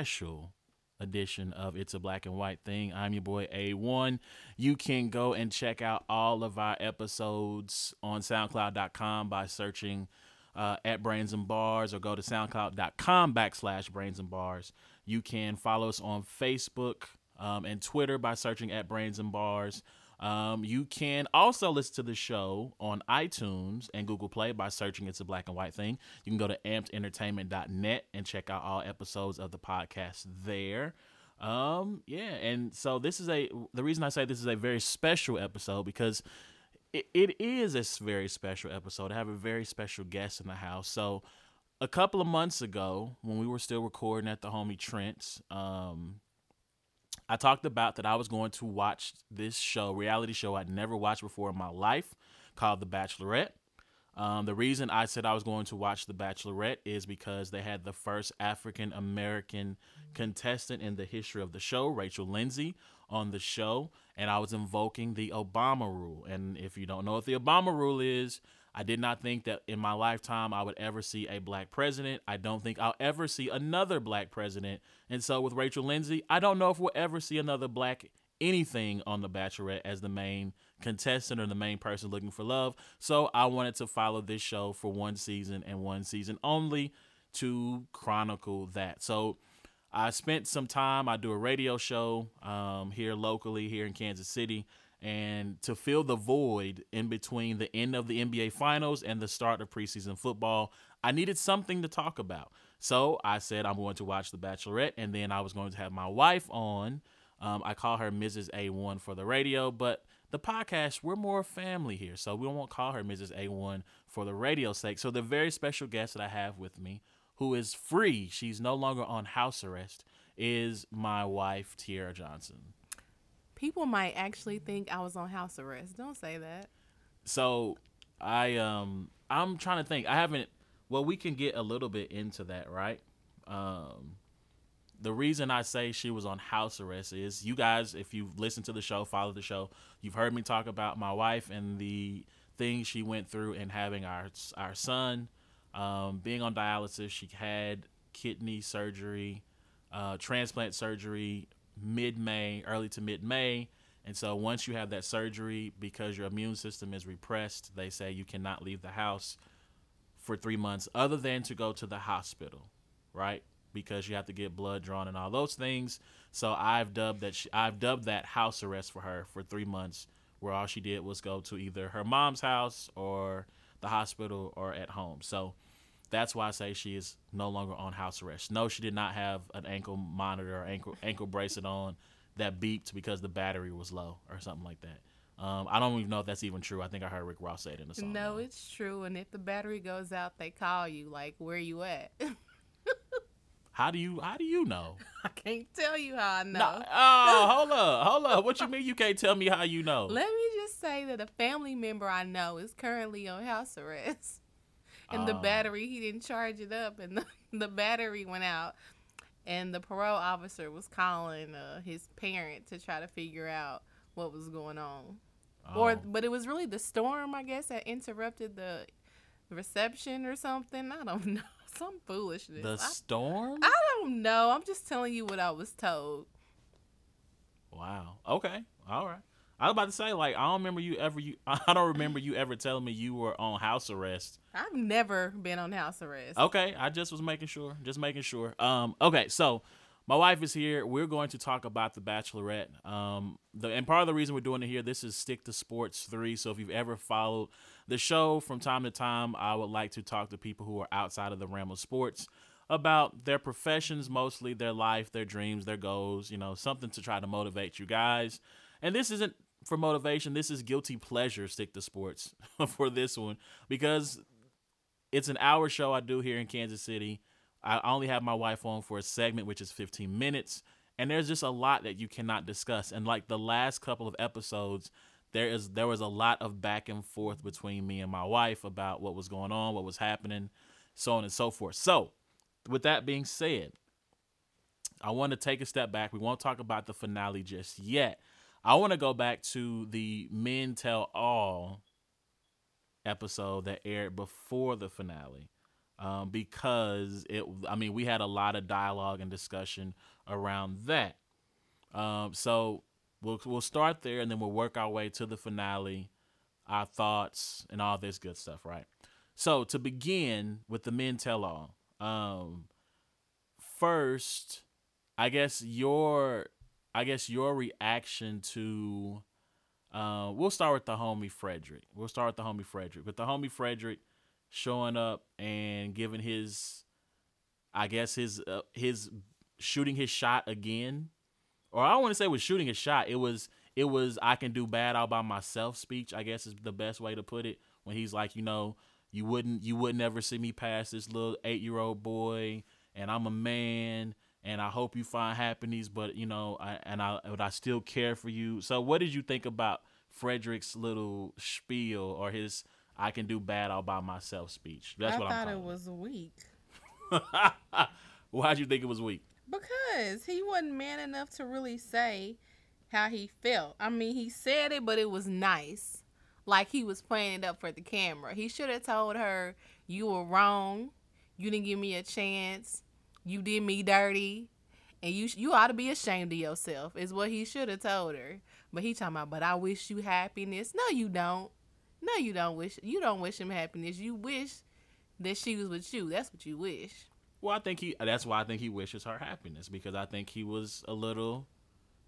special edition of It's a Black and White Thing. I'm your boy A1. You can go and check out all of our episodes on SoundCloud.com by searching uh, at Brains and Bars or go to SoundCloud.com backslash Brains and Bars. You can follow us on Facebook um, and Twitter by searching at Brains and Bars. Um, you can also listen to the show on iTunes and Google Play by searching It's a Black and White Thing. You can go to ampedentertainment.net and check out all episodes of the podcast there. Um, yeah, and so this is a the reason I say this is a very special episode because it, it is a very special episode. I have a very special guest in the house. So a couple of months ago, when we were still recording at the homie Trent's, um, I talked about that I was going to watch this show, reality show I'd never watched before in my life, called The Bachelorette. Um, the reason I said I was going to watch The Bachelorette is because they had the first African American contestant in the history of the show, Rachel Lindsay, on the show, and I was invoking the Obama rule. And if you don't know what the Obama rule is, I did not think that in my lifetime I would ever see a black president. I don't think I'll ever see another black president. And so with Rachel Lindsay, I don't know if we'll ever see another black anything on The Bachelorette as the main contestant or the main person looking for love. So I wanted to follow this show for one season and one season only to chronicle that. So I spent some time, I do a radio show um, here locally, here in Kansas City and to fill the void in between the end of the NBA Finals and the start of preseason football, I needed something to talk about. So I said I'm going to watch The Bachelorette, and then I was going to have my wife on. Um, I call her Mrs. A1 for the radio, but the podcast, we're more family here, so we won't call her Mrs. A1 for the radio sake. So the very special guest that I have with me, who is free, she's no longer on house arrest, is my wife, Tiara Johnson people might actually think I was on house arrest. Don't say that. So I um I'm trying to think. I haven't well we can get a little bit into that, right? Um the reason I say she was on house arrest is you guys, if you've listened to the show, followed the show, you've heard me talk about my wife and the things she went through and having our our son, um, being on dialysis. She had kidney surgery, uh, transplant surgery mid May, early to mid May. And so once you have that surgery, because your immune system is repressed, they say you cannot leave the house for three months other than to go to the hospital, right? Because you have to get blood drawn and all those things. So I've dubbed that she, I've dubbed that house arrest for her for three months, where all she did was go to either her mom's house or the hospital or at home. So that's why I say she is no longer on house arrest. No, she did not have an ankle monitor or ankle ankle bracelet on that beeped because the battery was low or something like that. Um, I don't even know if that's even true. I think I heard Rick Ross say it in the song. No, it's true. And if the battery goes out, they call you. Like, where you at? how do you How do you know? I can't tell you how I know. No, oh, hold up, hold up. What you mean you can't tell me how you know? Let me just say that a family member I know is currently on house arrest and the ah. battery he didn't charge it up and the, the battery went out. And the parole officer was calling uh, his parent to try to figure out what was going on. Oh. or but it was really the storm i guess that interrupted the reception or something. I don't know. Some foolishness. The storm? I, I don't know. I'm just telling you what i was told. Wow. Okay. All right I was about to say, like, I don't remember you ever. You, I don't remember you ever telling me you were on house arrest. I've never been on house arrest. Okay, I just was making sure. Just making sure. Um, okay, so my wife is here. We're going to talk about the Bachelorette. Um, the and part of the reason we're doing it here, this is Stick to Sports three. So if you've ever followed the show from time to time, I would like to talk to people who are outside of the realm of sports about their professions, mostly their life, their dreams, their goals. You know, something to try to motivate you guys. And this isn't for motivation, this is guilty pleasure. Stick to sports for this one because it's an hour show I do here in Kansas City. I only have my wife on for a segment, which is 15 minutes. And there's just a lot that you cannot discuss. And like the last couple of episodes, there is there was a lot of back and forth between me and my wife about what was going on, what was happening, so on and so forth. So, with that being said, I want to take a step back. We won't talk about the finale just yet. I want to go back to the Men Tell All episode that aired before the finale. um, because it. I mean, we had a lot of dialogue and discussion around that. Um, so we'll we'll start there, and then we'll work our way to the finale, our thoughts, and all this good stuff, right? So to begin with the men tell all. Um, first, I guess your I guess your reaction to uh, we'll start with the homie Frederick. We'll start with the homie Frederick. But the homie Frederick showing up and giving his I guess his uh, his shooting his shot again. Or I want to say was shooting his shot. It was it was I can do bad all by myself speech, I guess is the best way to put it. When he's like, you know, you wouldn't you would never see me pass this little eight year old boy and I'm a man and I hope you find happiness, but you know, I, and I but I still care for you. So, what did you think about Frederick's little spiel or his "I can do bad all by myself" speech? That's what I what thought it was weak. Why'd you think it was weak? Because he wasn't man enough to really say how he felt. I mean, he said it, but it was nice, like he was playing it up for the camera. He should have told her, "You were wrong. You didn't give me a chance." You did me dirty and you you ought to be ashamed of yourself is what he should have told her. But he talking about but i wish you happiness. No you don't. No you don't wish you don't wish him happiness. You wish that she was with you. That's what you wish. Well i think he that's why i think he wishes her happiness because i think he was a little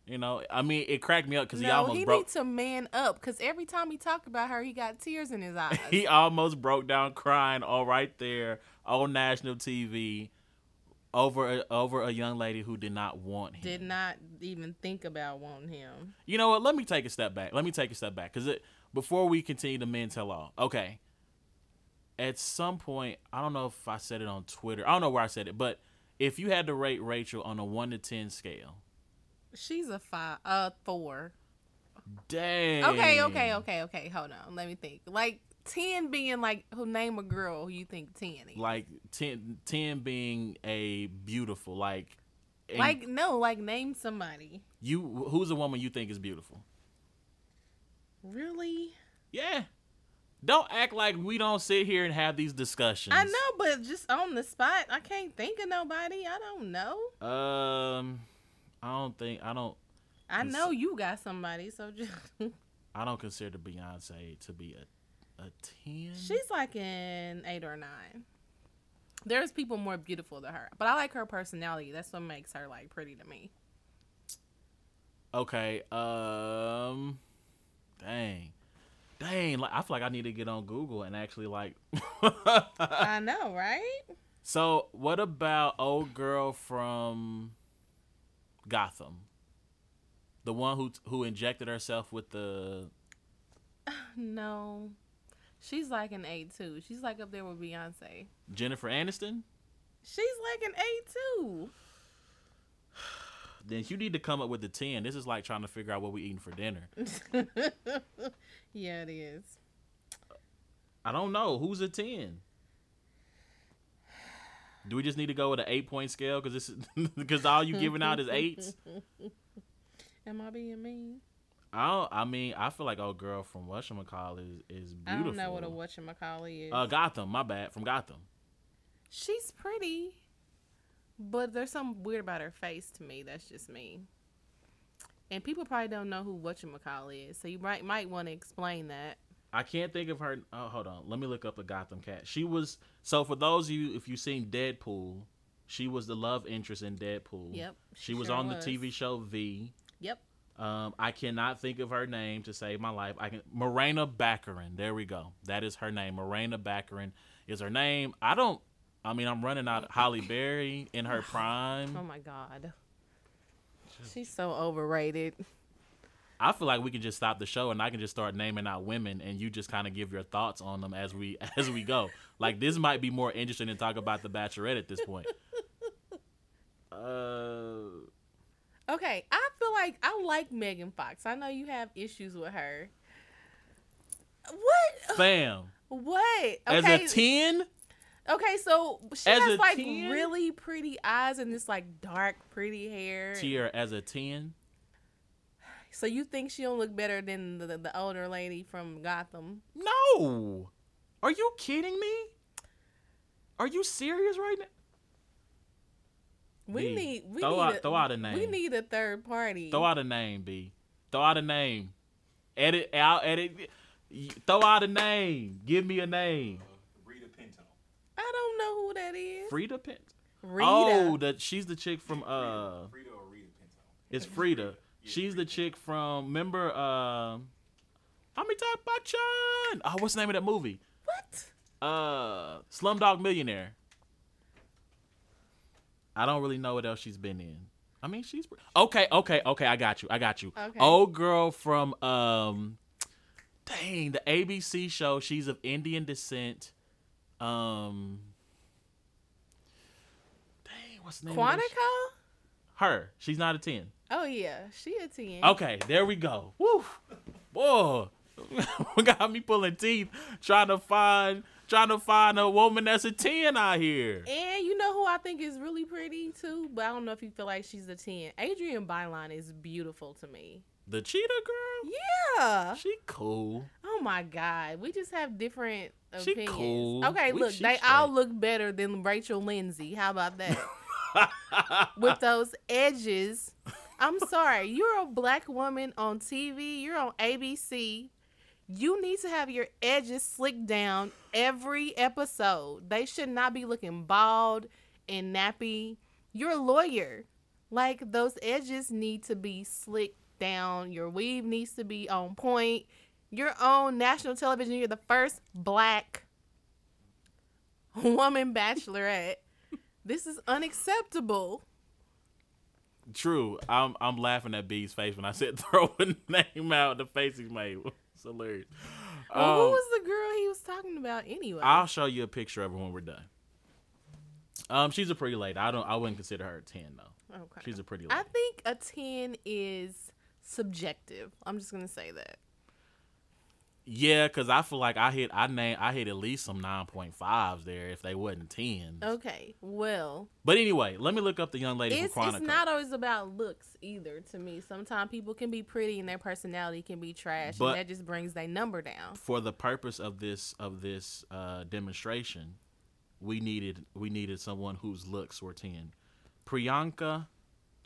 you know, I mean, it cracked me up because no, he almost he broke. needs to man up because every time he talked about her, he got tears in his eyes. he almost broke down crying all right there on national TV over a, over a young lady who did not want him. Did not even think about wanting him. You know what? Let me take a step back. Let me take a step back because before we continue to men tell all. Okay. At some point, I don't know if I said it on Twitter. I don't know where I said it, but if you had to rate Rachel on a one to ten scale, she's a five, uh, four. Dang. Okay, okay, okay, okay. Hold on. Let me think. Like 10 being like who name a girl who you think 10 is. Like 10, 10 being a beautiful like like no like name somebody. You who's a woman you think is beautiful? Really? Yeah. Don't act like we don't sit here and have these discussions. I know but just on the spot i can't think of nobody. I don't know. Um i don't think i don't i know you got somebody so just i don't consider beyonce to be a a 10? She's like an 8 or 9. There's people more beautiful than her, but I like her personality. That's what makes her like pretty to me. Okay. Um dang. Dang, like I feel like I need to get on Google and actually like I know, right? So, what about old girl from Gotham? The one who who injected herself with the No. She's like an A too. She's like up there with Beyonce. Jennifer Aniston. She's like an A too. Then you need to come up with the ten. This is like trying to figure out what we're eating for dinner. yeah, it is. I don't know who's a ten. Do we just need to go with an eight point scale because this because all you giving out is eights? Am I being mean? I I mean, I feel like old girl from whatchamacall is is beautiful. I don't know what a whatchamacall is. Uh, Gotham. My bad. From Gotham. She's pretty, but there's something weird about her face to me. That's just me. And people probably don't know who whatchamacall is, so you might might want to explain that. I can't think of her. Oh, hold on. Let me look up a Gotham cat. She was so for those of you if you've seen Deadpool, she was the love interest in Deadpool. Yep. She, she was sure on was. the TV show V. Yep. Um, I cannot think of her name to save my life. I can Morena Baccarin. There we go. That is her name. Morena Baccarin is her name. I don't. I mean, I'm running out. Halle Berry in her prime. Oh my god, she's so overrated. I feel like we can just stop the show and I can just start naming out women and you just kind of give your thoughts on them as we as we go. Like this might be more interesting than talk about the Bachelorette at this point. Uh Okay, I feel like I like Megan Fox. I know you have issues with her. What? Fam. What? Okay. As a 10? Okay, so she as has like 10? really pretty eyes and this like dark, pretty hair. Tier as a 10? So you think she don't look better than the, the older lady from Gotham? No. Are you kidding me? Are you serious right now? We B, need we throw need out- a, throw out a We need a third party. Throw out a name, B. Throw out a name. Edit out. Edit. Throw out a name. Give me a name. Rita Pinto. I don't know who that is. Freida Pent. Rita. Oh, that she's the chick from uh. Freida or Rita Pinto. It's Freida. She's the chick from. Remember uh. Amitabh Bachchan. Oh, what's the name of that movie? what? Uh, Slumdog Millionaire. I don't really know what else she's been in. I mean, she's okay. Okay, okay. I got you. I got you. Okay. Old girl from um, dang, the ABC show. She's of Indian descent. Um, dang, what's the name? Quantico? Her. She's not a ten. Oh yeah, she a ten. Okay, there we go. Woo, boy, got me pulling teeth trying to find trying to find a woman that's a ten out here. And you know who I think is really pretty too, but I don't know if you feel like she's a ten. Adrienne Bailon is beautiful to me. The cheetah girl. Yeah. She cool. Oh my God, we just have different She opinions. cool. Okay, We- look, they all look better than Rachel Lindsay. How about that? With those edges. I'm sorry, you're a black woman on TV. You're on ABC. You need to have your edges slicked down every episode. They should not be looking bald and nappy. You're a lawyer. Like those edges need to be slicked down. Your weave needs to be on point. You're on national television. You're the first black woman bachelorette. This is unacceptable. True. I'm I'm laughing at B's face when I said throw a name out. The face he made was hilarious. Well, who Um, was the girl he was talking about anyway? I'll show you a picture of her when we're done. Um, she's a pretty lady. I don't. I wouldn't consider her a ten though. okay. She's a pretty lady. I think a 10 is subjective. I'm just going to say that. Yeah, cause I feel like I hit I name I hit at least some nine point fives there if they wasn't ten. Okay. Well, But anyway, let me look up the young lady it's, it's not always about looks either to me. Sometimes people can be pretty and their personality can be trash But- and that just brings their number down. For the purpose of this of this uh, demonstration, we needed we needed someone whose looks were ten. Priyanka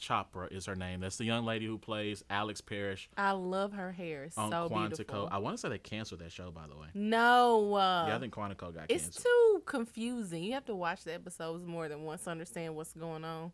Chopra is her name. That's the young lady who plays Alex Parrish I love her hair. It's on so Quantico. beautiful. I want to say they canceled that show by the way. no. Uh, yeah, I think Quantico got it's canceled. too confusing. You have to watch the episodes more than once to understand what's going on.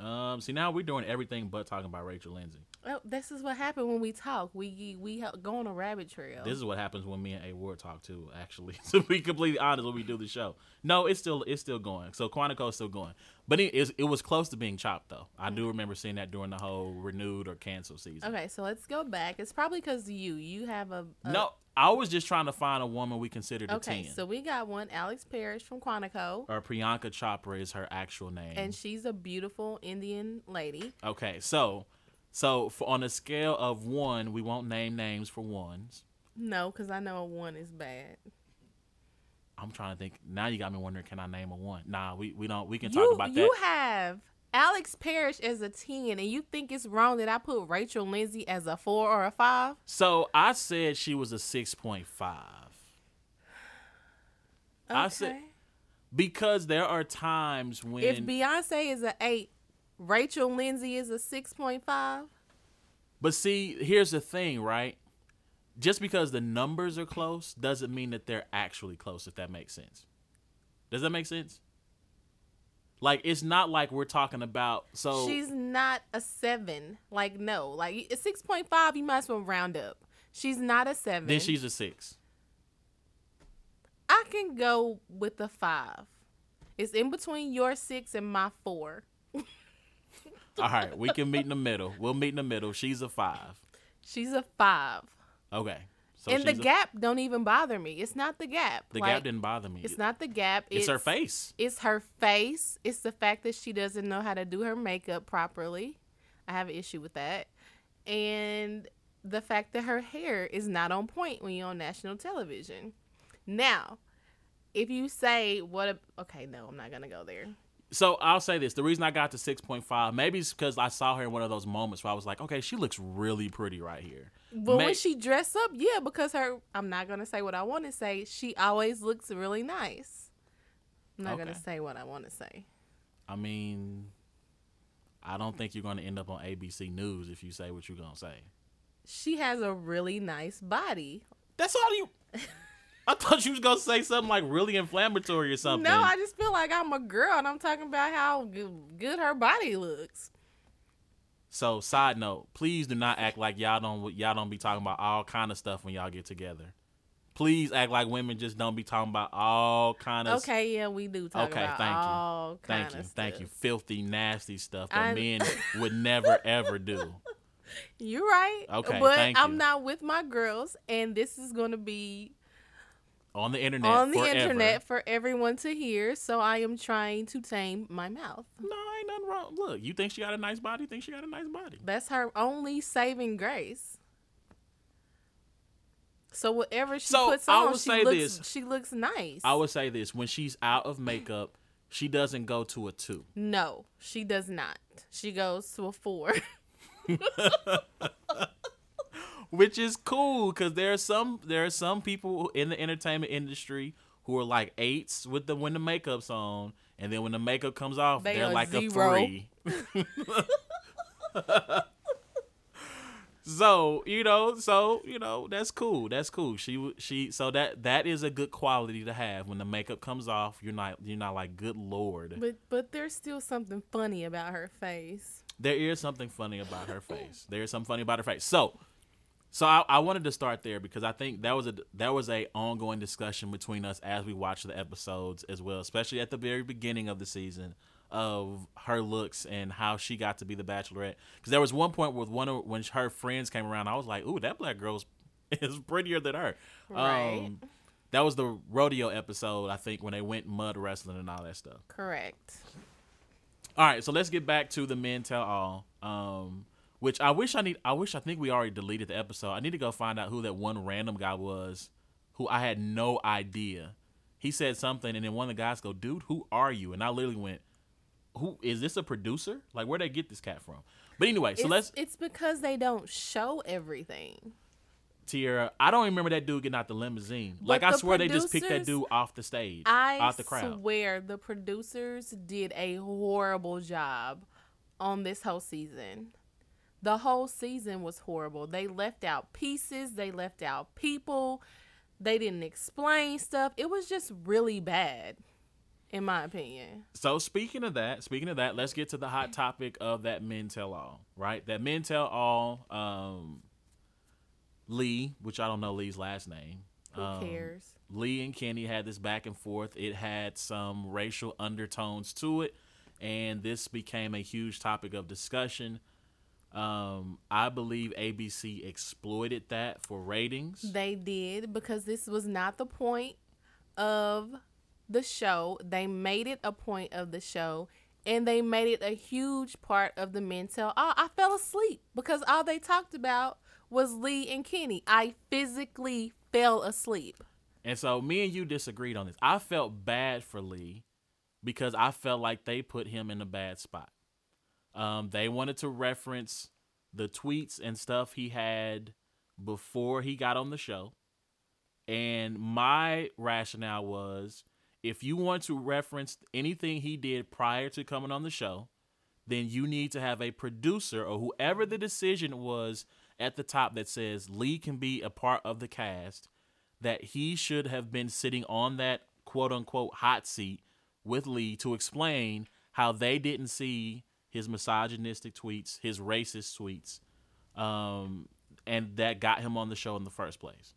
Um, see now we're doing everything but talking about Rachel Lindsay. Oh, this is what happened when we talk. We we go on a rabbit trail. This is what happens when me and A Ward talk too. Actually, to be completely honest, when we do the show, no, it's still it's still going. So Quantico is still going, but it is, it was close to being chopped though. I do mm-hmm. remember seeing that during the whole renewed or canceled season. Okay, so let's go back. It's probably because you you have a, a No, I was just trying to find a woman we considered a Okay, ten. so we got one Alex Parrish from Quantico, or Priyanka Chopra is her actual name. and she's a beautiful Indian lady. okay, so so for, on a scale of one, we won't name names for ones. No, because I know a one is bad. I'm trying to think. Now you got me wondering, can I name a one? Nah, we, we don't. We can talk You about that. you have Alex Parrish as a ten, and you think it's wrong that I put Rachel Lindsay as a four or a five? So I said she was a six point five. Okay. I said- Because there are times when if Beyonce is a eight, Rachel Lindsay is a six point five. But see, here's the thing, right? Just because the numbers are close doesn't mean that they're actually close, if that makes sense. Does that make sense? Like it's not like we're talking about so She's not a seven. Like no, like a six point five. You might as well round up. She's not a seven. then she's a six. I can go with a five. It's in between your six and my four. All right, we can meet in the middle. We'll meet in the middle. She's a five. She's a five. Okay. So and the a- gap don't even bother me. It's not the gap. the Like, gap didn't bother me. It's not the gap. It's her face. It's her face. It's the fact that she doesn't know how to do her makeup properly. I have an issue with that. And the fact that her hair is not on point when you're on national television. Now, if you say what a okay, no, I'm not gonna go there. So I'll say this: the reason I got to six point five, maybe it's because I saw her in one of those moments where I was like, okay, she looks really pretty right here. But May- when she dress up, yeah, because her I'm not gonna say what I want to say. She always looks really nice. I'm not Okay. gonna say what I want to say. I mean, I don't think you're going to end up on ABC News if you say what you're going to say. She has a really nice body. That's all you. I thought you was going to say something like really inflammatory or something. No, I just feel like I'm a girl and I'm talking about how good her body looks. So, side note, please do not act like y'all don't y'all don't be talking about all kind of stuff when y'all get together. Please act like women just don't be talking about all kind of Okay, yeah, we do talk Okay, about thank you. all kind Thank you, thank you. Filthy, nasty stuff that I'm- men would never ever do. You're right. Okay, but I'm you. not with my girls, and this is going to be On the internet, on the forever. internet for everyone to hear. So I am trying to tame my mouth. No, ain't nothing wrong. Look, you think she got a nice body? Think she got a nice body? That's her only saving grace. So whatever she So, puts on, she looks this. she looks nice. I would say this: when she's out of makeup, she doesn't go to a two. no, she does not. She goes to a four. which is cool because there are some there are some people in the entertainment industry who are like eights with the when the makeup's on, and then when the makeup comes off, They are like zero. a three. so you know, so you know, that's cool. That's cool. She she so that that is a good quality to have when the makeup comes off. You're not you're not like good lord. but but there's still something funny about her face. there is something funny about her face. There is something funny about her face. So, so I, I wanted to start there because I think that was a that was a ongoing discussion between us as we watched the episodes as well, especially at the very beginning of the season of her looks and how she got to be the Bachelorette. Because there was one point with one of when her friends came around, I was like, "Ooh, that black girl's is prettier than her." Right. Um, that was the rodeo episode, I think, when they went mud wrestling and all that stuff. Correct. All right, so let's get back to the men tell all. Um, which I wish I need. I wish I think we already deleted the episode. I need to go find out who that one random guy was, who I had no idea. He said something, and then one of the guys go, "Dude, who are you?" And I literally went, "Who is this? A producer? Like, where'd they get this cat from?" But anyway, so it's, let's it's because they don't show everything. Tierra. I don't remember that dude getting out the limousine. But like I swear they just picked that dude off the stage, I off the crowd. swear the producers did a horrible job on this whole season. The whole season was horrible. They left out pieces, they left out people, they didn't explain stuff. It was just really bad, in my opinion. So speaking of that, speaking of that, let's get to the hot topic of that men tell all, right? That men tell all, um, Lee, which I don't know Lee's last name. Who um, cares? Lee and Kenny had this back and forth. It had some racial undertones to it, and this became a huge topic of discussion. Um, I believe ABC exploited that for ratings. They did because this was not the point of the show. They made it a point of the show and they made it a huge part of the men tell all. I fell asleep because all they talked about was Lee and Kenny. I physically fell asleep. And so me and you disagreed on this. I felt bad for Lee because I felt like they put him in a bad spot. Um, they wanted to reference the tweets and stuff he had before he got on the show. And my rationale was if you want to reference anything he did prior to coming on the show, then you need to have a producer or whoever the decision was at the top that says Lee can be a part of the cast, that he should have been sitting on that quote unquote hot seat with Lee to explain how they didn't see his misogynistic tweets, his racist tweets, um, and that got him on the show in the first place.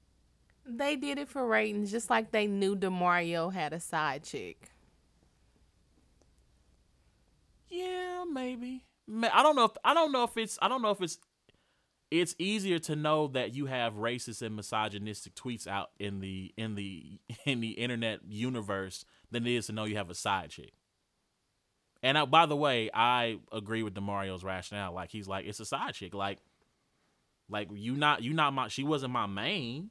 They did it for ratings just like they knew DeMario had a side chick. Yeah, maybe. I don't know if I don't know if it's I don't know if it's it's easier to know that you have racist and misogynistic tweets out in the in the in the internet universe than it is to know you have a side chick. And I, by the way, I agree with Demario's rationale. Like he's like it's a side chick. Like like you not you not my she wasn't my main.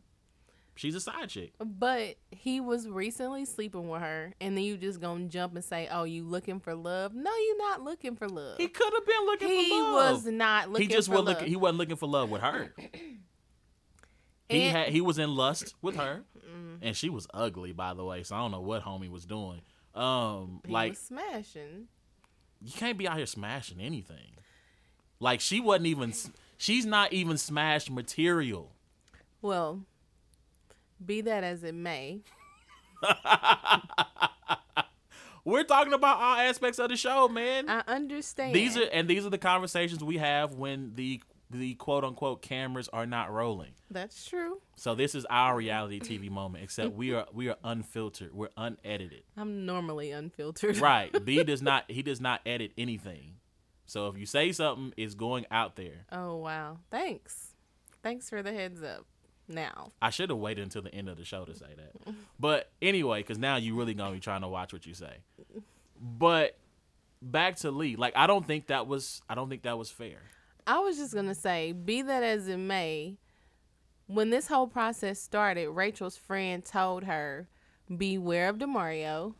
She's a side chick. But he was recently sleeping with her, and then you just gonna jump and say, "Oh, you looking for love?" No, you not looking for love. He could have been looking He for love. He was not looking. he just was looking. He wasn't looking for love with her. he And- had he was in lust with her, and she was ugly, by the way. So I don't know what homie was doing. Um, He like was smashing. You can't be out here smashing anything. Like she wasn't even. She's not even smashed material. Well, be that as it may, We're talking about all aspects of the show, man. I understand. These are and these are the conversations we have when the the quote unquote cameras are not rolling. That's true. So this is our reality TV moment, except we are we are unfiltered. We're unedited. I'm normally unfiltered. Right. B does not he does not edit anything. So if you say something, it's going out there. Oh wow. Thanks. Thanks for the heads up. Now. I should have waited until the end of the show to say that. But anyway, because now you really gonna be trying to watch what you say. But back to Lee, like I don't think that was I don't think that was fair. I was just gonna say, be that as it may, when this whole process started, Rachel's friend told her, "Beware of Demario.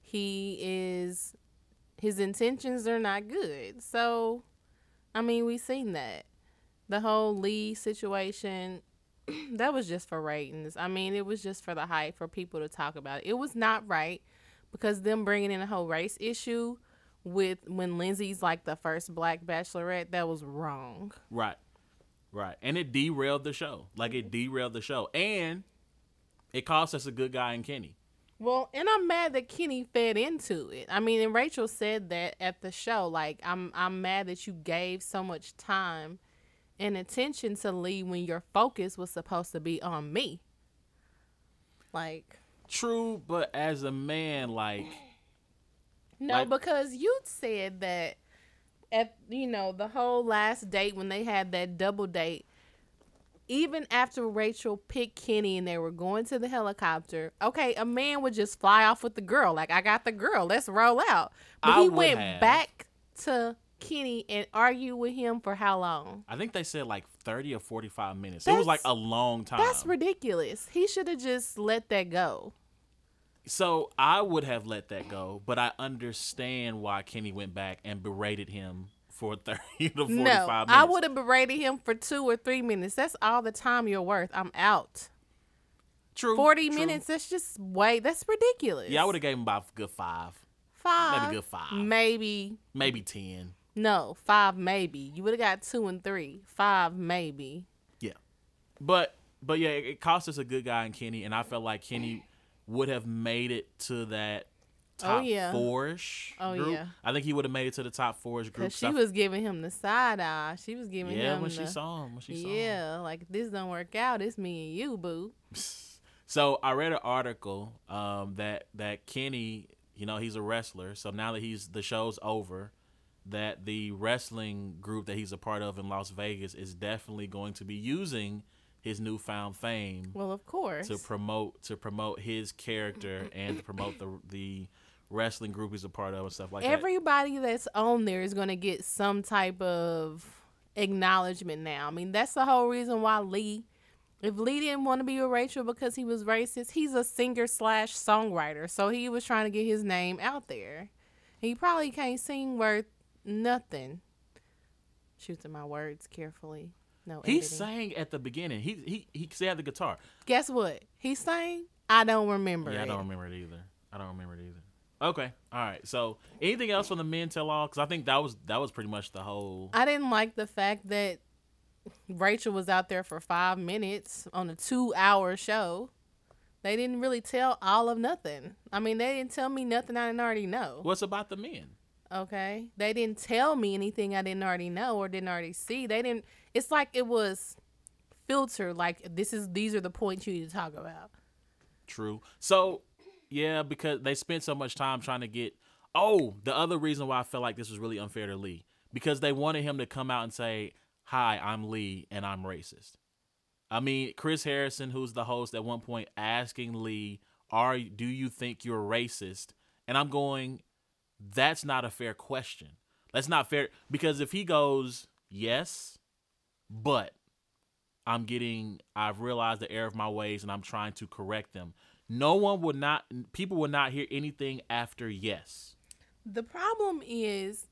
He is, his intentions are not good." So, I mean, we've seen that. The whole Lee situation, that was just for ratings. I mean, it was just for the hype for people to talk about it. It was not right because them bringing in a whole race issue with when Lindsay's like the first black bachelorette, that was wrong. Right. Right. And it derailed the show. Like it derailed the show. And it cost us a good guy in Kenny. Well, and I'm mad that Kenny fed into it. I mean, and Rachel said that at the show. Like, I'm I'm mad that you gave so much time and attention to Lee when your focus was supposed to be on me. Like, True, but as a man, like no, Like- because you said that at you know the whole last date when they had that double date. Even after Rachel picked Kenny and they were going to the helicopter, okay, a man would just fly off with the girl. Like, I got the girl, let's roll out. But I he went have. back to Kenny and argued with him for how long? I think they said like thirty or forty five minutes. it was like a long time. That's ridiculous. He should have just let that go. So I would have let that go, but I understand why Kenny went back and berated him for thirty to 45 No, minutes. I would have berated him for two or three minutes. That's all the time you're worth. I'm out. True. 40 true. minutes, that's just way, that's ridiculous. Yeah, I would have gave him about a good five, Five. maybe a good five, Maybe. maybe ten. No, five maybe. You would have got two and three. Five maybe. Yeah. But but yeah, it, it cost us a good guy in Kenny, and I felt like Kenny would have made it to that Oh, top yeah. four-ish Oh, group. yeah. I think he would have made it to the top four-ish group. She was giving him the side eye. She was giving yeah him when the, she saw him when she saw him. Yeah, like this don't work out, it's me and you, boo. So I read an article um, that that Kenny, you know, he's a wrestler. So now that he's the show's over, that the wrestling group that he's a part of in Las Vegas is definitely going to be using his newfound fame Well, of course. to promote to promote his character and to promote the the wrestling group he's a part of and stuff like that. Everybody that's on there is going to get some type of acknowledgement now. I mean, that's the whole reason why Lee, if Lee didn't want to be with Rachel because he was racist, he's a singer slash songwriter. So he was trying to get his name out there. He probably can't sing worth nothing. Choosing my words carefully. No, He editing. sang at the beginning. He he he had the guitar. Guess what? He sang. I don't remember. Yeah, I don't remember it either. I don't remember it either. Okay, all right. So anything else from the men tell all? Because I think that was that was pretty much the whole. I didn't like the fact that Rachel was out there for five minutes on a two hour show. They didn't really tell all of nothing. I mean, they didn't tell me nothing I didn't already know. What's about the men? Okay. They didn't tell me anything I didn't already know or didn't already see. They didn't it's like it was filtered like this is these are the points you need to talk about. True. So yeah, because they spent so much time trying to get. Oh, the other reason why I felt like this was really unfair to Lee because they wanted him to come out and say, "Hi, I'm Lee, and I'm racist." I mean, Chris Harrison, who's the host, at one point asking Lee, "Are do you think you're racist?" And I'm going, "That's not a fair question. That's not fair because if he goes, yes, but I'm getting I've realized the error of my ways and I'm trying to correct them. No one would not people would not hear anything after yes. The problem is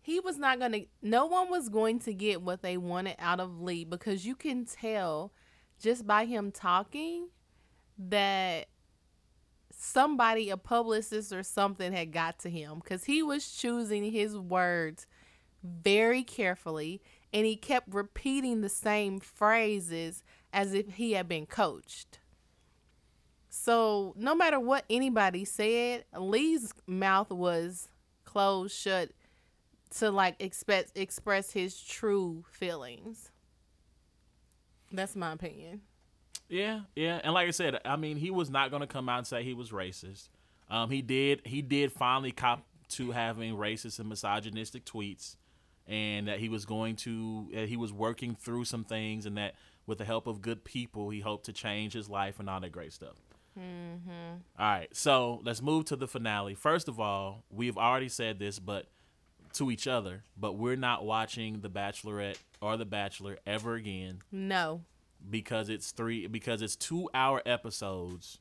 he was not going to no one was going to get what they wanted out of Lee because you can tell just by him talking that somebody, a publicist or something, had got to him because he was choosing his words very carefully and he kept repeating the same phrases as if he had been coached. So, no matter what anybody said, Lee's mouth was closed shut to like express express his true feelings. That's my opinion. Yeah, yeah, and like I said, I mean, he was not going to come out and say he was racist. Um, he did. He did finally cop to having racist and misogynistic tweets, and that he was going to. Uh, he was working through some things, and that with the help of good people, he hoped to change his life and all that great stuff. Mm-hmm. All right, so let's move to the finale. First of all, we've already said this, but to each other, but we're not watching The Bachelorette or The Bachelor ever again No. because it's three because it's two hour episodes.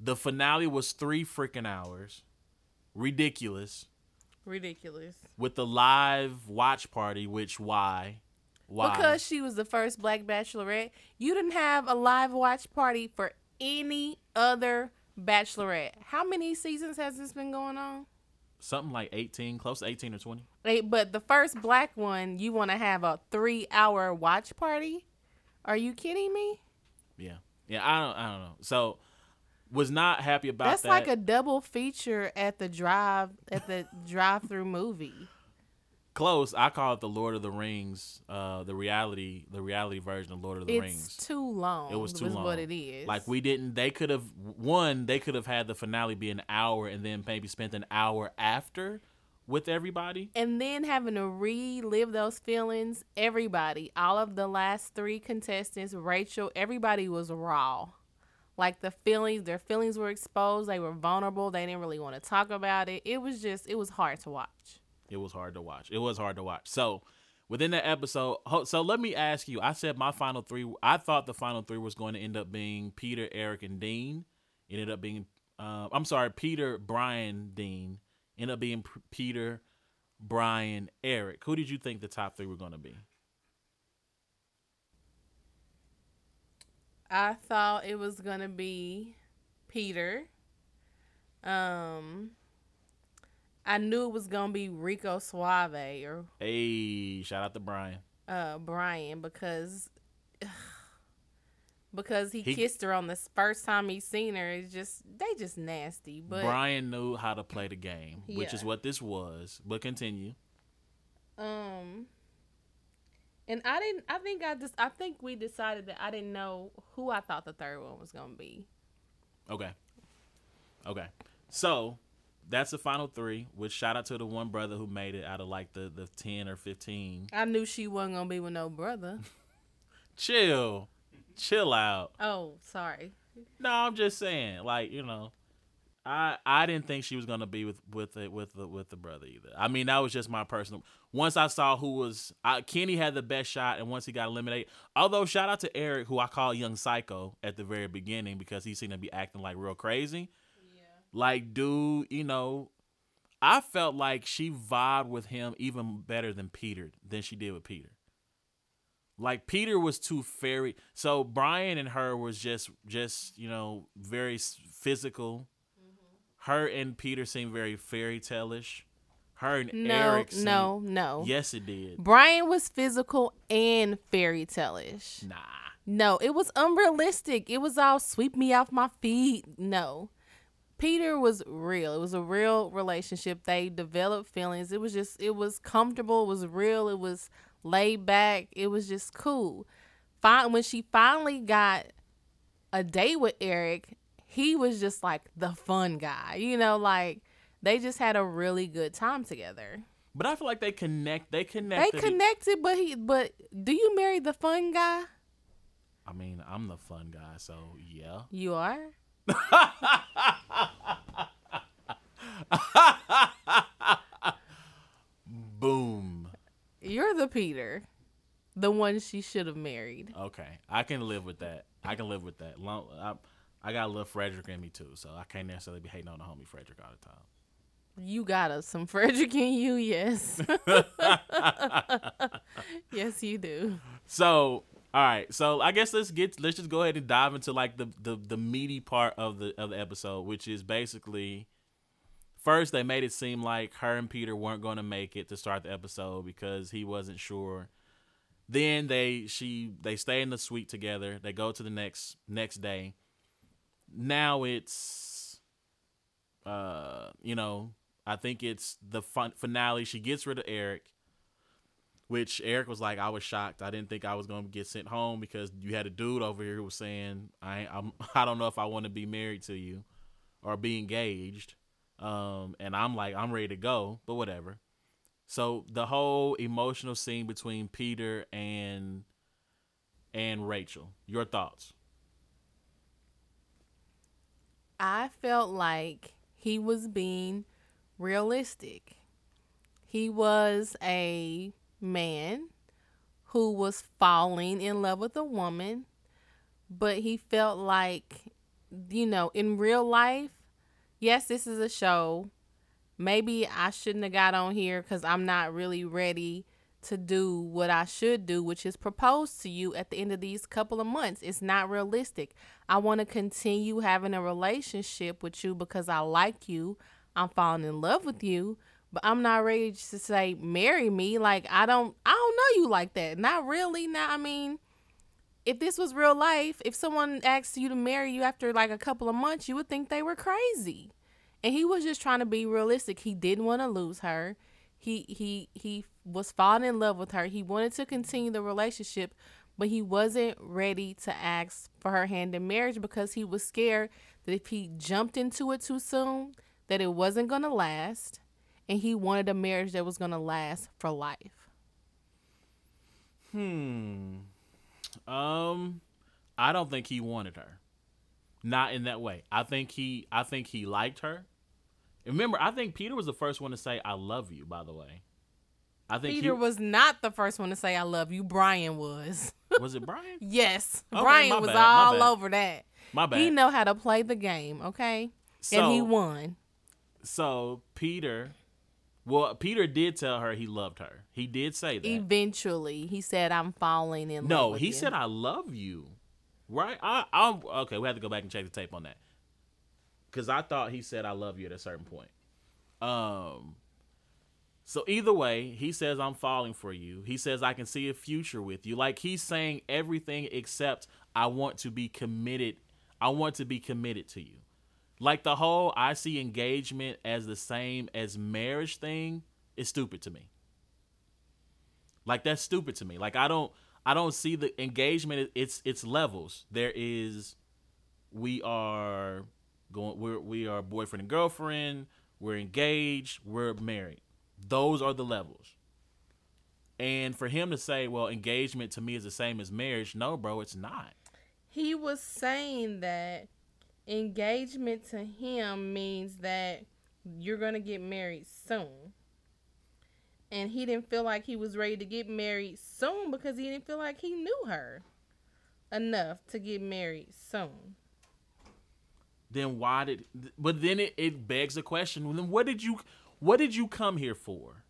The finale was three freaking hours. Ridiculous. Ridiculous. With the live watch party, which why? Why? Because she was the first black bachelorette, you didn't have a live watch party for any other bachelorette. How many seasons has this been going on? Something like 18, close to 18 or 20. Eight, but the first black one, you want to have a three hour watch party? Are you kidding me? Yeah. Yeah, I don't I don't know. So was not happy about that. That's that. like a double feature at the drive at the drive through movie. close. I call it the Lord of the Rings, uh the reality the reality version of Lord of the Rings. It's too long. It was too long. what it is. Like we didn't. They could have one. They could have had the finale be an hour, and then maybe spent an hour after with everybody. and then having to relive those feelings. Everybody, all of the last three contestants, Rachel, everybody was raw. Like the feelings, their feelings were exposed. They were vulnerable. They didn't really want to talk about it. It was just, it was hard to watch. It was hard to watch. It was hard to watch. So within that episode, so let me ask you. I said my final three. I thought the final three was going to end up being Peter, Eric, and Dean. Ended up being. Uh, I'm sorry, Peter, Brian, Dean. Ended up being P- Peter, Brian, Eric. Who did you think the top three were going to be? I thought it was gonna be Peter. Um, I knew it was gonna be Rico Suave or Hey, shout out to Brian. uh Brian because because he, He- kissed her on the first time he seen her. It's just they just nasty. But Brian knew how to play the game, which is what this was. But continue. um, and I didn't. I think I just. I think we decided that I didn't know who I thought the third one was gonna be. Okay. Okay. So that's the final three. Which shout out to the one brother who made it out of like the the ten or fifteen. I knew she wasn't gonna be with no brother. Chill, chill out. Oh, sorry. No, I'm just saying, like you know, I I didn't think she was gonna be with with the, with the with the brother either. I mean, that was just my personal. Once I saw who was, I, Kenny had the best shot, and once he got eliminated, although shout out to Eric, who I call Young Psycho at the very beginning because he seemed to be acting like real crazy. Yeah. Like, dude, you know, I felt like she vibed with him even better than Peter than she did with Peter. Like Peter was too fairy. So Brian and her was just just you know very physical. Her and Peter seemed very fairy tale-ish. Her and No, Eric. Seemed, no, no. Yes, it did. Brian was physical and fairy tale-ish. Nah. No, it was unrealistic. It was all sweep me off my feet. No. Peter was real. It was a real relationship. They developed feelings. It was just it was comfortable, it was real, it was laid back. It was just cool. Fine when she finally got a date with Eric, he was just like the fun guy. You know, like they just had a really good time together. But I feel like they connect. They connect. They connected. but he but do you marry the fun guy? I mean, I'm the fun guy, so yeah. You are? Boom. You're the Peter, the one she should have married. Okay, I can live with that. I can live with that. Long, I, got a little Frederick in me too, so I can't necessarily be hating on the homie Frederick all the time. You got us some Frederick in you, yes. yes, you do. So All right, so I guess let's get let's just go ahead and dive into like the the the meaty part of the of the episode, which is basically first they made it seem like her and Peter weren't going to make it to start the episode because he wasn't sure. Then they she they stay in the suite together. They go to the next next day. Now it's uh you know, I think it's the fun finale. She gets rid of Eric which Eric was like, I was shocked. I didn't think I was going to get sent home because you had a dude over here who was saying, I I'm I don't know if I want to be married to you or be engaged. Um, and I'm like, I'm ready to go, but whatever. So the whole emotional scene between Peter and and Rachel, your thoughts? I felt like he was being realistic. He was a man who was falling in love with a woman, but he felt like, you know, in real life, yes, this is a show. Maybe I shouldn't have got on here because I'm not really ready to do what I should do, which is propose to you at the end of these couple of months. It's not realistic. I want to continue having a relationship with you because I like you. I'm falling in love with you, but I'm not ready to say marry me. Like I don't I don't know you like that. Not really. Now I mean, if this was real life, if someone asked you to marry you after like a couple of months, you would think they were crazy. And he was just trying to be realistic. He didn't want to lose her. He he he was falling in love with her. He wanted to continue the relationship, but he wasn't ready to ask for her hand in marriage because he was scared that if he jumped into it too soon, that it wasn't going to last and he wanted a marriage that was going to last for life. Hmm. Um I don't think he wanted her. Not in that way. I think he I think he liked her. Remember, I think Peter was the first one to say I love you, by the way. I think Peter he, was not the first one to say I love you. Bryan was. Was it Bryan? yes. Okay, Bryan was bad, all over that. My bad. He know how to play the game, okay? so, and he won. So Peter well, Peter did tell her he loved her. He did say that. Eventually, he said I'm falling in love no, he you." said I love you. Right? I I'm okay, we have to go back and check the tape on that. Cuz I thought he said I love you at a certain point. Um so either way, he says I'm falling for you. He says I can see a future with you. Like he's saying everything except I want to be committed. I want to be committed to you. Like the whole I see engagement as the same as marriage thing is stupid to me. Like that's stupid to me. Like I don't I don't see the engagement it's it's levels. There is we are going we're we are boyfriend and girlfriend, we're engaged, we're married. Those are the levels. And for him to say, well, engagement to me is the same as marriage, no, bro, it's not. He was saying that engagement to him means that you're going to get married soon. And he didn't feel like he was ready to get married soon because he didn't feel like he knew her enough to get married soon. Then why did but then it, it begs the question, well, then what did you what did you come here for?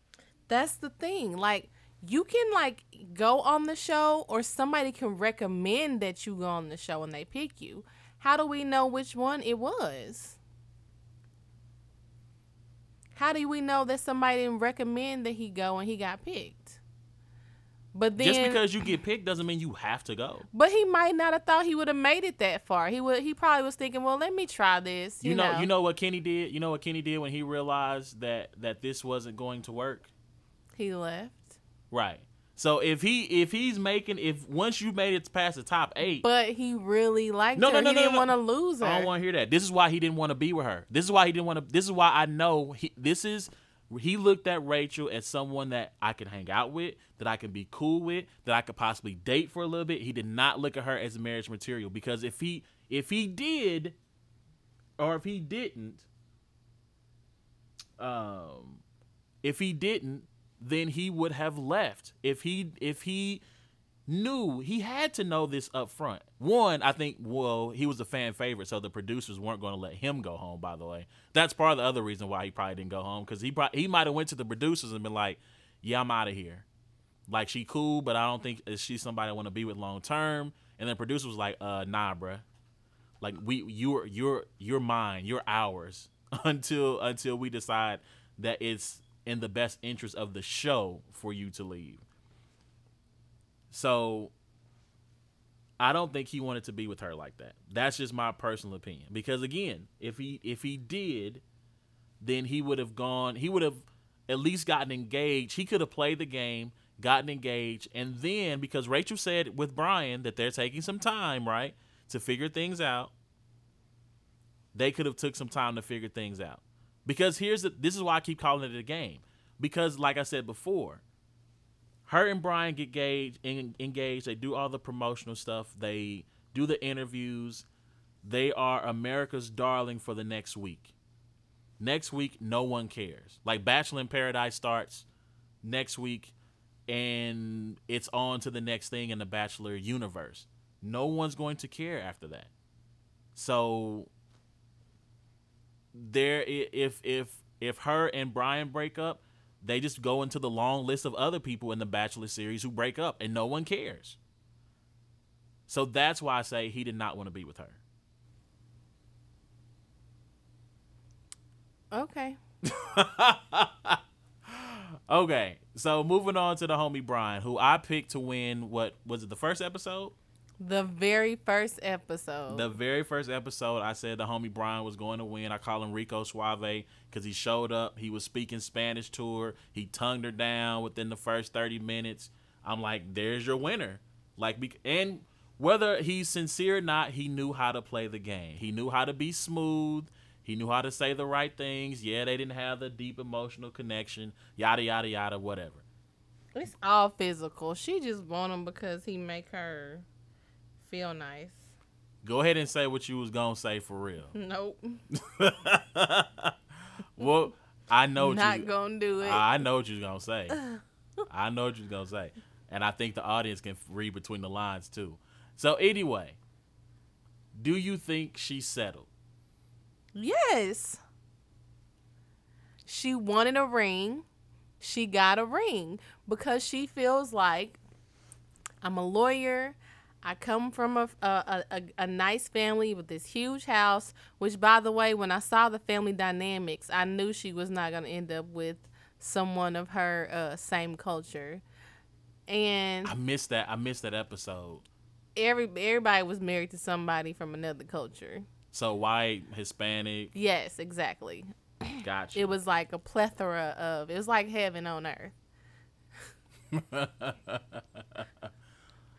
That's the thing. Like you can like go on the show or somebody can recommend that you go on the show and they pick you. How do we know which one it was? How do we know that somebody didn't recommend that he go and he got picked? But then Just because you get picked doesn't mean you have to go. but he might not have thought he would have made it that far. He would he probably was thinking, "Well, let me try this." You, You know, you know what Kenny did? You know what Kenny did when he realized that that this wasn't going to work? he left. Right. So if he if he's making if once you made it past the top 8, But he really liked No, her. no, no, he no, didn't no. want to lose her. I don't want to hear that. This is why he didn't want to be with her. This is why he didn't want to. This is why I know he. This is he looked at Rachel as someone that I can hang out with, that I can be cool with, that I could possibly date for a little bit. He did not look at her as marriage material because if he if he did, or if he didn't, um, if he didn't, then he would have left. If he if he knew he had to know this up front. One, I think, well, he was a fan favorite, so the producers weren't going to let him go home. By the way, that's part of the other reason why he probably didn't go home because he probably, he might have went to the producers and been like, "Yeah, I'm out of here," Like she cool, but I don't think she's somebody I want to be with long term. And then producer was like, uh, nah, bruh. Like we you're you're you're mine, you're ours until until we decide that it's in the best interest of the show for you to leave. So I don't think he wanted to be with her like that. That's just my personal opinion. Because again, if he if he did, then he would have gone. He would have at least gotten engaged. He could have played the game, gotten engaged, and then because Rachel said with Bryan that they're taking some time, right, to figure things out. They could have took some time to figure things out. Because here's the this is why I keep calling it a game. Because like I said before, her and Bryan get engaged, engaged. They do all the promotional stuff. They do the interviews. They are America's darling for the next week. Next week, no one cares. Like Bachelor in Paradise starts next week, and it's on to the next thing in the Bachelor universe. No one's going to care after that. So there, if if if her and Bryan break up, they just go into the long list of other people in the Bachelor series who break up and no one cares. So that's why I say he did not want to be with her. Okay. okay. So moving on to the homie Bryan, who I picked to win what was it the first episode? The very first episode. The very first episode, I said the homie Bryan was going to win. I call him Rico Suave because he showed up. He was speaking Spanish to her. He tongued her down within the first 30 minutes. I'm like, there's your winner. Like, and whether he's sincere or not, he knew how to play the game. He knew how to be smooth. He knew how to say the right things. Yeah, they didn't have the deep emotional connection. Yada yada yada, whatever. It's all physical. She just want him because he make her feel nice. Go ahead and say what you was gonna say for real. Nope. well, I know not you, gonna do it. I know what you're gonna say. I know what you're gonna say, and I think the audience can read between the lines too. So anyway, do you think she settled? Yes. She wanted a ring. She got a ring because she feels like I'm a lawyer. I come from a, a, a, a, nice family with this huge house, which, by the way, when I saw the family dynamics, I knew she was not going to end up with someone of her uh, same culture. And I missed that. I missed that episode. Every everybody was married to somebody from another culture. So white, Hispanic. Yes, exactly. Gotcha. It was like a plethora of. It was like heaven on earth.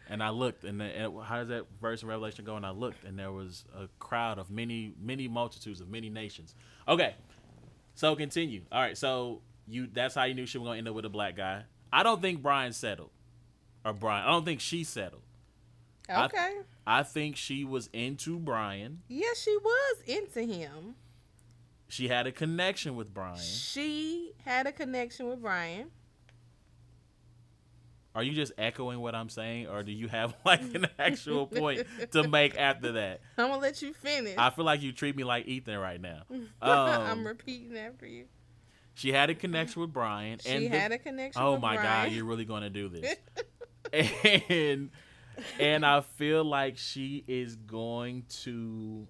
and I looked, and, the, and how does that verse in Revelation go? And I looked, and there was a crowd of many, many multitudes of many nations. Okay, so continue. All right, so you that's how you knew she was gonna end up with a black guy. I don't think Bryan settled, or Bryan. I don't think she settled. Okay. I, I think she was into Bryan. Yes, she was into him. She had a connection with Bryan. She had a connection with Bryan. Are you just echoing what I'm saying, or do you have like an actual point to make after that? I'm gonna let you finish. I feel like you treat me like Ethan right now. Um, I'm repeating after you. She had a connection with Bryan. She and had the, a connection. Oh my Bryan. God, you're really gonna do this? and and I feel like she is going to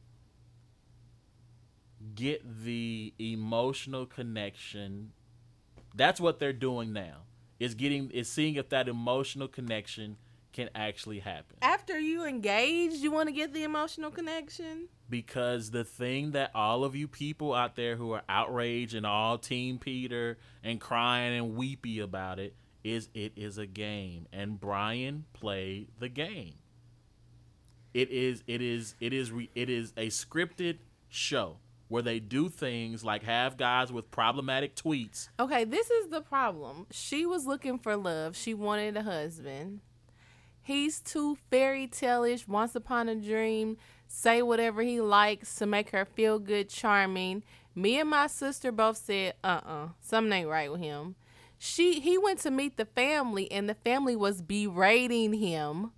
get the emotional connection. That's what they're doing now is getting is seeing if that emotional connection can actually happen. After you engage, you want to get the emotional connection? Because the thing that all of you people out there who are outraged and all team Peter and crying and weepy about it is it is a game and Bryan played the game. It is it is it is re, it is a scripted show where they do things like have guys with problematic tweets. Okay, this is the problem. She was looking for love. She wanted a husband. He's too fairy tale-ish, once upon a dream, say whatever he likes to make her feel good, charming. Me and my sister both said, uh-uh, something ain't right with him. She he went to meet the family and the family was berating him.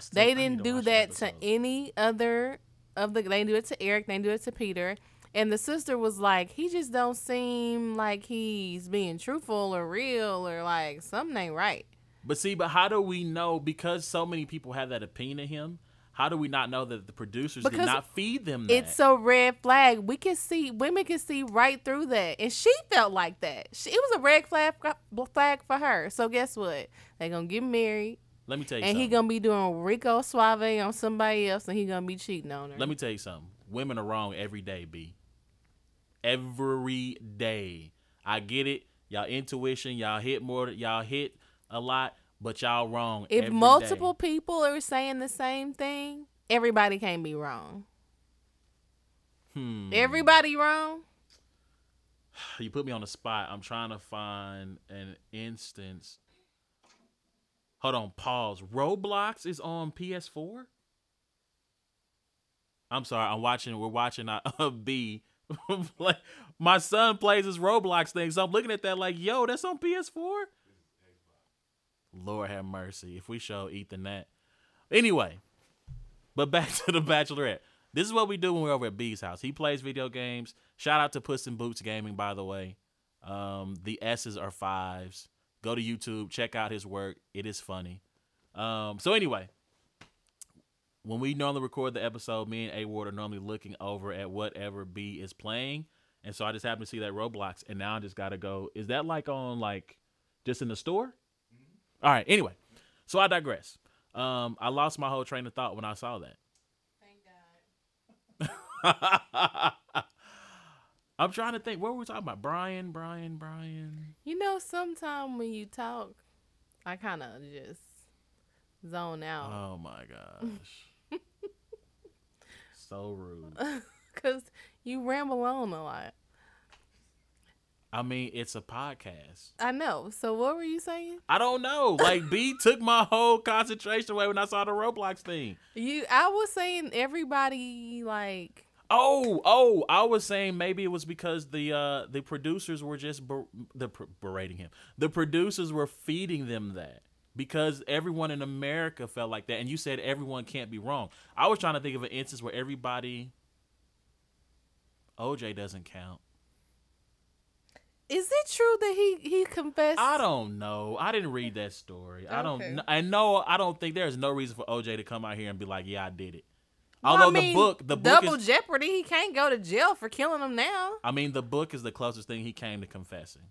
Still, they didn't do that to any other of the they didn't do it to Eric, they didn't do it to Peter. And the sister was like, he just don't seem like he's being truthful or real or like something ain't right. But see, but how do we know because so many people have that opinion of him? How do we not know that the producers did not feed them that? It's a red flag. We can see women can see right through that, and she felt like that. She, it was a red flag flag for her. So guess what? They gonna get married, Let me tell you and something. he gonna be doing Rico Suave on somebody else, and he gonna be cheating on her. Let me tell you something. Women are wrong every day, B. Every day. I get it. Y'all intuition, y'all hit more, y'all hit a lot, but y'all wrong. if every day. multiple people are saying the same thing, everybody can't be wrong. hmm. Everybody wrong. you put me on the spot. I'm trying to find an instance. Hold on, pause. Roblox is on PS4. I'm sorry. I'm watching. We're watching uh, B. like my son plays his Roblox thing, so I'm looking at that like, yo, that's on PS4. Lord have mercy. If we show Ethan that. Anyway, but back to the Bachelorette. This is what we do when we're over at B's house. He plays video games. Shout out to Puss in Boots Gaming, by the way. Um, the S's are fives. Go to YouTube, check out his work. It is funny. Um, so anyway, when we normally record the episode, me and A Ward are normally looking over at whatever B is playing. And so I just happened to see that Roblox, and now I just gotta go. Is that like on like just in the store? All right. Anyway, so I digress. Um, I lost my whole train of thought when I saw that. Thank God. I'm trying to think. What were we talking about? Bryan, Bryan, Bryan. You know, sometimes when you talk, I kind of just zone out. Oh my gosh. so rude. Because you ramble on a lot. I mean, it's a podcast. I know. So what were you saying? I don't know. Like B took my whole concentration away when I saw the Roblox thing. You, I was saying everybody like Oh, oh, I was saying maybe it was because the uh the producers were just ber- the pr- berating him. The producers were feeding them that because everyone in America felt like that and you said everyone can't be wrong. I was trying to think of an instance where everybody OJ doesn't count. Is it true that he he confessed? I don't know. I didn't read that story. I don't. I know. I don't think there's no reason for OJ to come out here and be like, "Yeah, I did it." Well, I Although mean, the book, the book double is. jeopardy. He can't go to jail for killing him now. I mean, the book is the closest thing he came to confessing.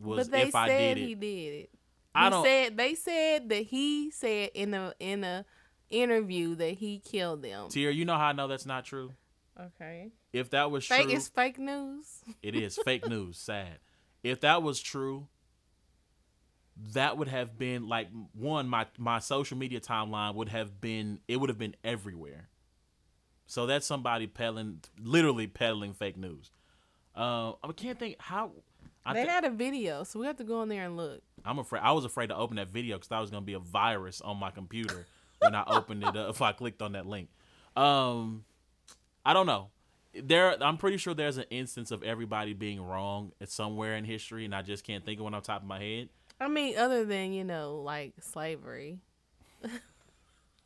Was but they if I said did it. he did it. I He don't. said they said that he said in a in a interview that he killed them. Tier, you know how I know that's not true. Okay. If that was Fake true, it's fake news. it is fake news. Sad. If that was true, that would have been like one. My my social media timeline would have been. It would have been everywhere. So that's somebody peddling, literally peddling fake news. Uh, I can't think how. I they thi- had a video, so we have to go in there and look. I'm afraid. I was afraid to open that video because that was gonna be a virus on my computer when I opened it up. If I clicked on that link, um, I don't know. There, I'm pretty sure there's an instance of everybody being wrong at somewhere in history, and I just can't think of one on top of my head. I mean, other than you know, like slavery.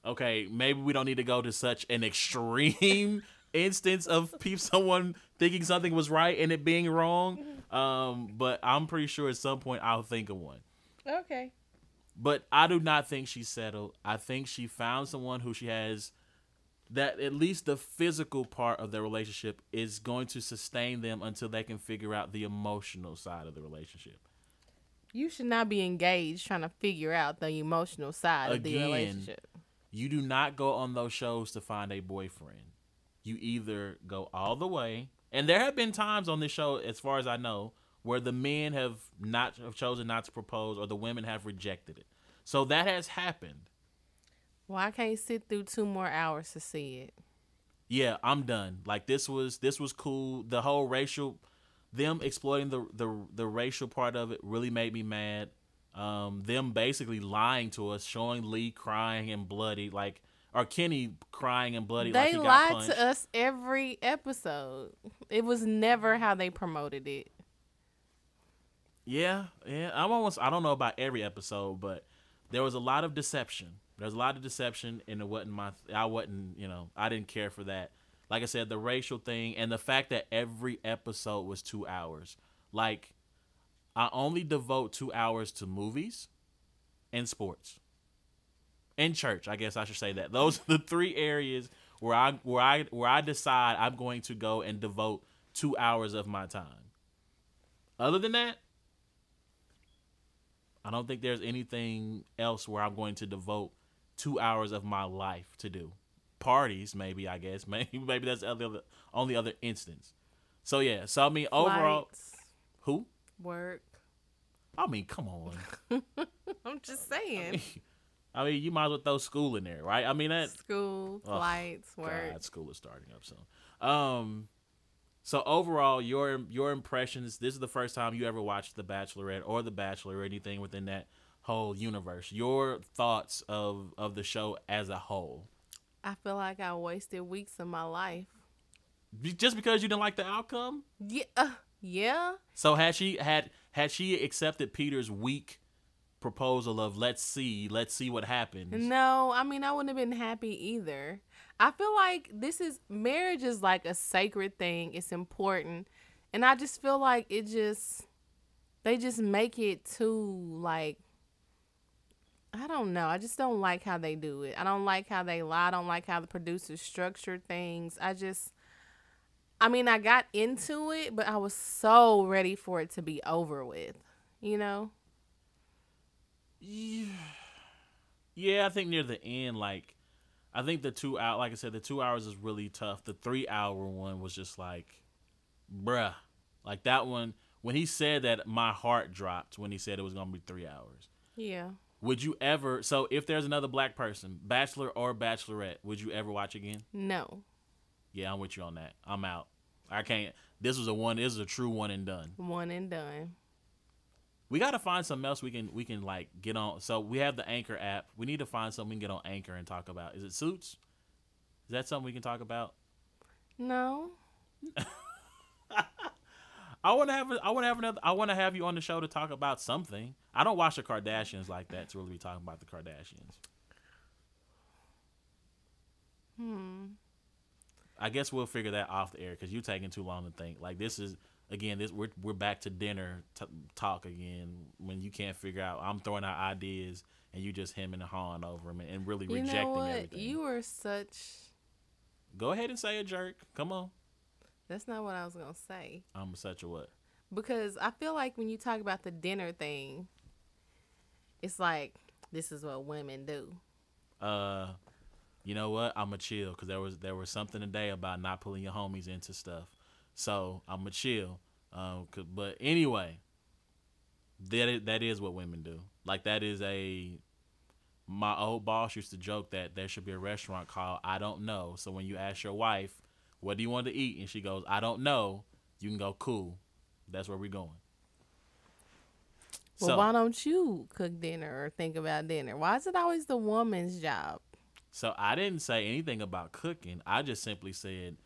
Okay, maybe we don't need to go to such an extreme instance of pe- someone thinking something was right and it being wrong. Um, but I'm pretty sure at some point I'll think of one. Okay. But I do not think she's settled. I think she found someone who she has that at least the physical part of their relationship is going to sustain them until they can figure out the emotional side of the relationship. You should not be engaged trying to figure out the emotional side of the relationship. You do not go on those shows to find a boyfriend. You either go all the way, and there have been times on this show, as far as I know, where the men have not have chosen not to propose, or the women have rejected it. So that has happened. Well, I can't sit through two more hours to see it. yeah, I'm done. Like this was this was cool. The whole racial, them exploiting the the the racial part of it really made me mad. Um, them basically lying to us, showing Lee crying and bloody, like or Kenny crying and bloody. like They he lied to us every episode. It was never how they promoted it. Yeah, yeah. I'm almost. I don't know about every episode, but there was a lot of deception. There's a lot of deception, and it wasn't my. I wasn't. You know, I didn't care for that. Like I said, the racial thing and the fact that every episode was two hours. Like, I only devote two hours to movies, and sports. And church, I guess I should say that. Those are the three areas where I where I where I decide I'm going to go and devote two hours of my time. Other than that, I don't think there's anything else where I'm going to devote two hours of my life to do. Parties, maybe I guess, maybe maybe that's the other only other instance. So yeah, so I mean overall, Flights, who? work. I mean, come on. I'm just saying. I mean, you might as well throw school in there, right? I mean that School, flights, work. God, school is starting up soon. Um, so overall, your your impressions. This is the first time you ever watched The Bachelorette or The Bachelor or anything within that whole universe. Your thoughts of of the show as a whole. I feel like I wasted weeks of my life. Just because you didn't like the outcome. Yeah, uh, yeah. So had she had had she accepted Peter's weak proposal of let's see, let's see what happens. No, I mean I wouldn't have been happy either. I feel like this is marriage is like a sacred thing. It's important. And I just feel like it just they just make it too like I don't know. I just don't like how they do it. I don't like how they lie. I don't like how the producers structure things. I just I mean, I got into it, but I was so ready for it to be over with. You know? Yeah. Yeah, I think near the end, like, I think the two out, like I said, the two hours is really tough. The three hour one was just like, bruh, like that one. When he said that, my heart dropped when he said it was gonna be three hours. Yeah. Would you ever? So, if there's another black person, bachelor or bachelorette, would you ever watch again? No. Yeah, I'm with you on that. I'm out. I can't. This was a one. This is a true one and done. One and done. We got to find something else we can we can like get on. So we have the Anchor app. We need to find something we can get on Anchor and talk about. Is it Suits? Is that something we can talk about? No. I want to have I want to have another I want to have you on the show to talk about something. I don't watch the Kardashians like that to really be talking about the Kardashians. Hmm. I guess we'll figure that off the air because you're taking too long to think. Like this is again, this we're we're back to dinner t- talk again when you can't figure out. I'm throwing out ideas and you just hemming and hawing over them and, and really You rejecting know what? everything. You were such. Go ahead and say a jerk. Come on. That's not what I was gonna say I'm such a what? because I feel like when you talk about the dinner thing, it's like this is what women do. Uh, you know what? I'm a chill because there was there was something today about not pulling your homies into stuff. So I'm a chill. Um, but anyway, that is, that is what women do. Like that is a. My old boss used to joke that there should be a restaurant called I don't know. So when you ask your wife, "What do you want to eat?" and she goes, "I don't know," you can go, "Cool." That's where we're going. Well, why don't you cook dinner or think about dinner? Why is it always the woman's job? So I didn't say anything about cooking. I just simply said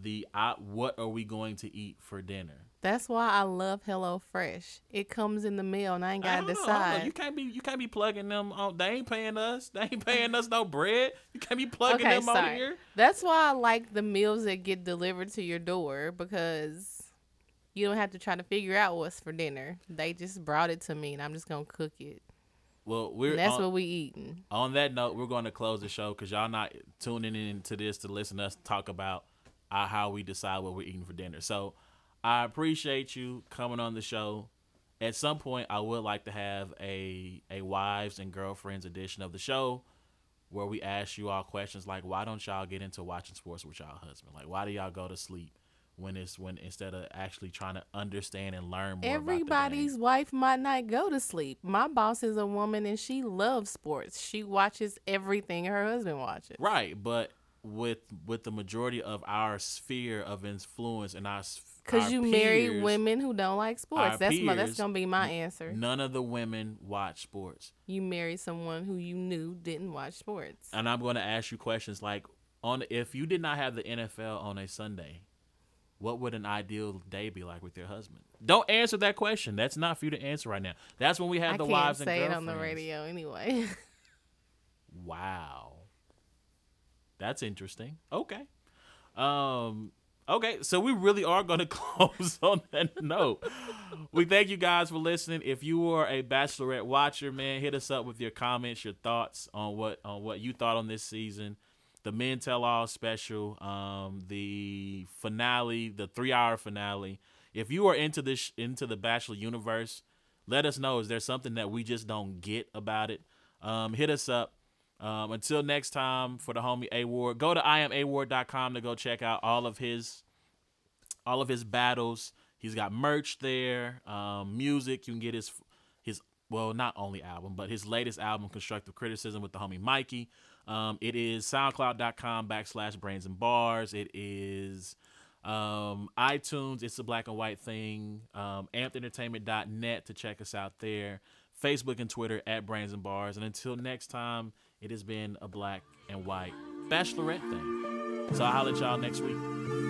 the I, what are we going to eat for dinner? That's why I love Hello Fresh. It comes in the mail, and I ain't gotta don't I don't know. decide. You can't be you can't be plugging them. On, they ain't paying us. They ain't paying us no bread. You can't be plugging Okay, them on here. That's why I like the meals that get delivered to your door because you don't have to try to figure out what's for dinner. They just brought it to me, and I'm just gonna cook it. Well, we're And that's on, what we eating. on that note. We're going to close the show because y'all not tuning in to this to listen to us talk about uh, how we decide what we're eating for dinner. So I appreciate you coming on the show. At some point, I would like to have a a wives and girlfriends edition of the show where we ask you all questions like, why don't y'all get into watching sports with y'all husband? Like, why do y'all go to sleep when it's when instead of actually trying to understand and learn more? Everybody's wife might not go to sleep. My boss is a woman, and she loves sports. She watches everything her husband watches. right, but with with the majority of our sphere of influence and our Cause our you marry women who don't like sports. That's my, that's gonna be my answer. None of the women watch sports. You marry someone who you knew didn't watch sports. and I'm going to ask you questions like on if you did not have the NFL on a Sunday, what would an ideal day be like with your husband? Don't answer that question. That's not for you to answer right now. That's when we have I the wives and say it on the radio anyway. Wow, that's interesting. Okay, um, Okay, so we really are going to close on that note. we thank you guys for listening. If you are a Bachelorette watcher, man, hit us up with your comments, your thoughts on what on what you thought on this season, the Men Tell All special, um, the finale, the three hour finale. If you are into this into the Bachelor universe, let us know. Is there something that we just don't get about it? Um, hit us up. Um, until next time, for the homie A Ward, go to iamaward.com to go check out all of his all of his battles. He's got merch there, um, music. You can get his his well, not only album, but his latest album, Constructive Criticism, with the homie Mikey. Um, it is SoundCloud.com backslash Brains and Bars. It is um, iTunes. It's a black and white thing. Um, AmpedEntertainment.net to check us out there. Facebook and Twitter at Brains and Bars. And until next time, it has been a black and white bachelorette thing. So I'll holler at y'all next week.